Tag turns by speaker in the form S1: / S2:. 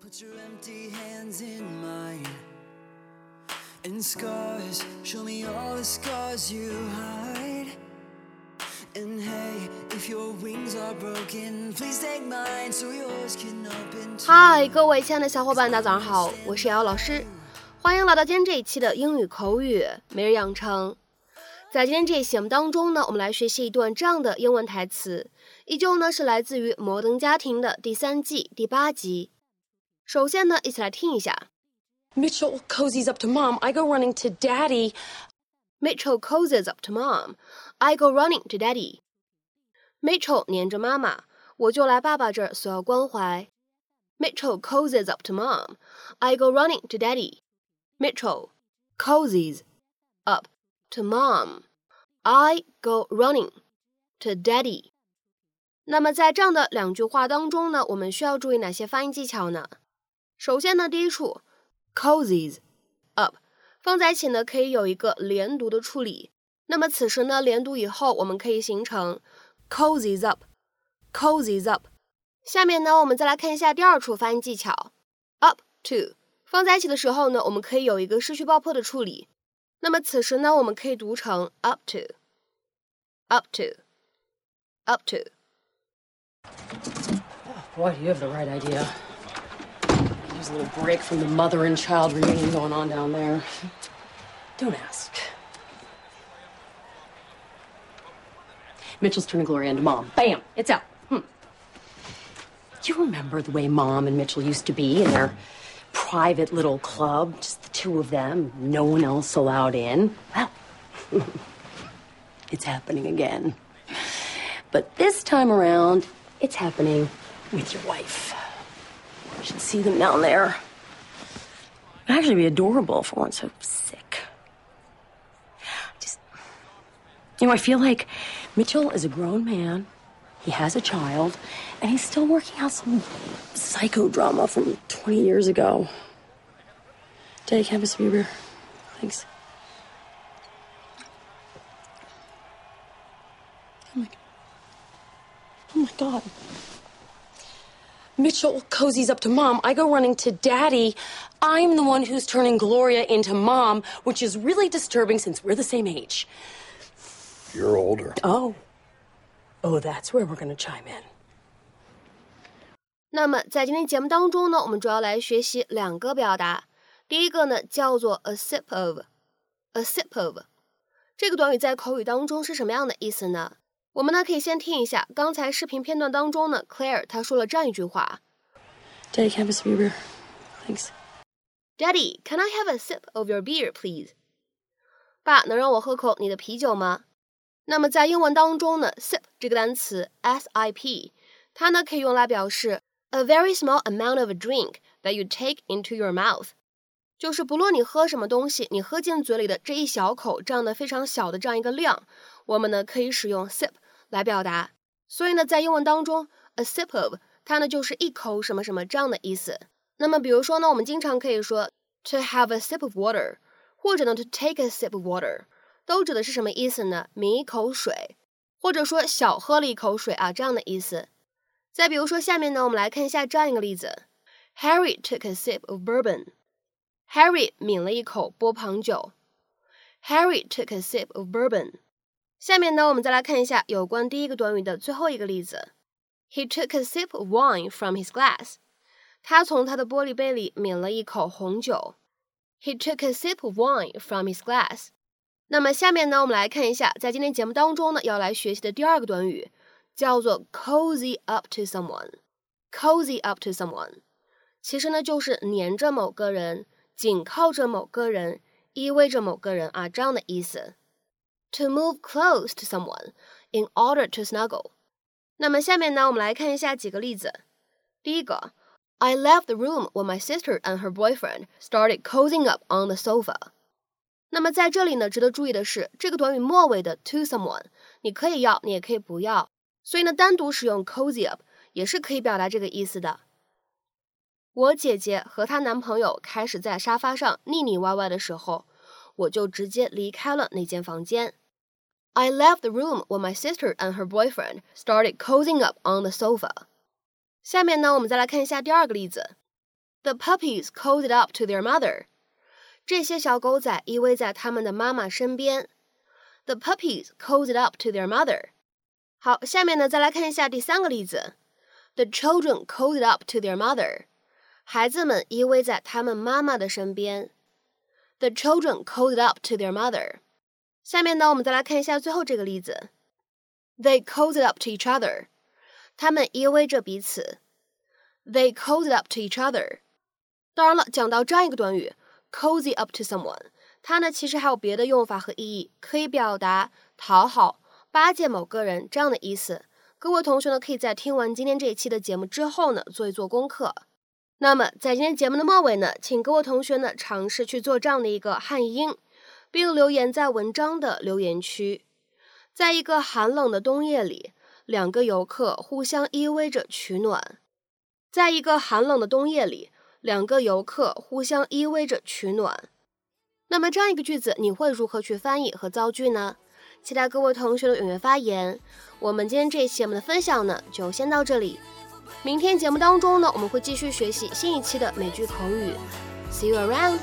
S1: Put your empty hands in mine. And scars, show me all the scars you hide. And hey, if your wings are broken, please take mine so yours can open. too.
S2: 嗨，各位亲爱的小伙伴，大家早上好，我是瑶瑶老师，欢迎来到今天这一期的英语口语每日养成。在今天这一期节目当中呢，我们来学习一段这样的英文台词，依旧呢是来自于《摩登家庭》的第三季第八集。首先呢，一起来听一下
S3: Mitchell cozies up to mom. I go running to daddy.
S2: Mitchell cozies up to mom. I go running to daddy. Mitchell 黏着妈妈，我就来爸爸这儿索要关怀。Mitchell cozies up to mom. I go running to daddy. Mitchell cozies up to mom. I go running to daddy. 那么在这样的两句话当中呢，我们需要注意哪些发音技巧呢？ 首先呢，第一处 cozies up 放在一起呢，可以有一个连读的处理。那么此时呢，连读以后，我们可以形成 cozies up，cozies up。下面呢，我们再来看一下第二处发音技巧，up to 放在一起的时候呢，我们可以有一个失去爆破的处理。那么此时呢，我们可以读成 up to，up to，up to。
S3: Boy, you have the right idea. A little break from the mother and child reunion going on down there. Don't ask. Mitchell's turning Gloria into mom. Bam! It's out. Hmm. You remember the way mom and Mitchell used to be in their private little club? Just the two of them, no one else allowed in? Well, it's happening again. But this time around, it's happening with your wife. Should see them down there. It'd actually be adorable if we weren't so sick. Just, you know, I feel like Mitchell is a grown man. He has a child, and he's still working out some psychodrama from 20 years ago. Daddy, can I have a sweet? Thanks. Oh my, oh my God. Mitchell cozies up to mom. I go running to daddy. I'm the one who's turning Gloria into mom, which is really disturbing since we're the same age.
S4: You're older.
S3: Oh. Oh, that's where we're going to chime in.
S2: 那么在今天节目当中呢，我们主要来学习两个表达。第一个呢叫做 a sip of，a sip of 这个短语在口语当中是什么样的意思呢？ 我们呢可以先听一下刚才视频片段当中呢，Claire 她说了这样一句话
S3: Daddy, can I have a sweet beer? Thanks.
S2: ：“Daddy, can I have a sip of your beer, please？” 爸，能让我喝口你的啤酒吗？那么在英文当中呢，sip 这个单词 s i p，它呢可以用来表示 a very small amount of a drink that you take into your mouth，就是不论你喝什么东西，你喝进嘴里的这一小口这样的非常小的这样一个量，我们呢可以使用 sip 来表达。所以呢，在英文当中，a sip of 它呢就是一口什么什么这样的意思。那么比如说呢，我们经常可以说 to have a sip of water，或者呢 to take a sip of water。都指的是什么意思呢？抿一口水，或者说小喝了一口水啊，这样的意思。再比如说，下面呢，我们来看一下这样一个例子：Harry took a sip of bourbon。Harry 抿了一口波旁酒。Harry took a sip of bourbon。下面呢，我们再来看一下有关第一个短语的最后一个例子：He took a sip of wine from his glass。他从他的玻璃杯里抿了一口红酒。He took a sip of wine from his glass。那么下面呢，我们来看一下，在今天节目当中呢，要来学习的第二个短语叫做 cozy up to someone。cozy up to someone，其实呢就是黏着某个人，紧靠着某个人，依偎着某个人啊，这样的意思。To move close to someone in order to snuggle。那么下面呢，我们来看一下几个例子。第一个，I left the room when my sister and her boyfriend started cozying up on the sofa。那么在这里呢，值得注意的是，这个短语末尾的 to someone，你可以要，你也可以不要。所以呢，单独使用 cozy up 也是可以表达这个意思的。我姐姐和她男朋友开始在沙发上腻腻歪歪的时候，我就直接离开了那间房间。I left the room when my sister and her boyfriend started cozying up on the sofa。下面呢，我们再来看一下第二个例子。 The puppies cozied up to their mother. 这些小狗仔依偎在他们的妈妈身边。The puppies cozied up to their mother. 好，下面呢，再来看一下第三个例子。The children cozied up to their mother. 孩子们依偎在他们妈妈的身边。 The children cozied up to their mother. 下面呢，我们再来看一下最后这个例子。They cozied up to each other. 他们依偎着彼此。They cozied up to each other. 当然了，讲到这样一个短语，cozy up to someone，它呢其实还有别的用法和意义，可以表达讨好、巴结某个人这样的意思。各位同学呢，可以在听完今天这一期的节目之后呢，做一做功课。那么在今天节目的末尾呢，请各位同学呢尝试去做这样的一个汉译英，并留言在文章的留言区。在一个寒冷的冬夜里，两个游客互相依偎着取暖。在一个寒冷的冬夜里，两个游客互相依偎着取暖。那么这样一个句子，你会如何去翻译和造句呢？期待各位同学的踊跃发言。我们今天这一期节目的分享呢，就先到这里。明天节目当中呢，我们会继续学习新一期的美剧口语。See you around.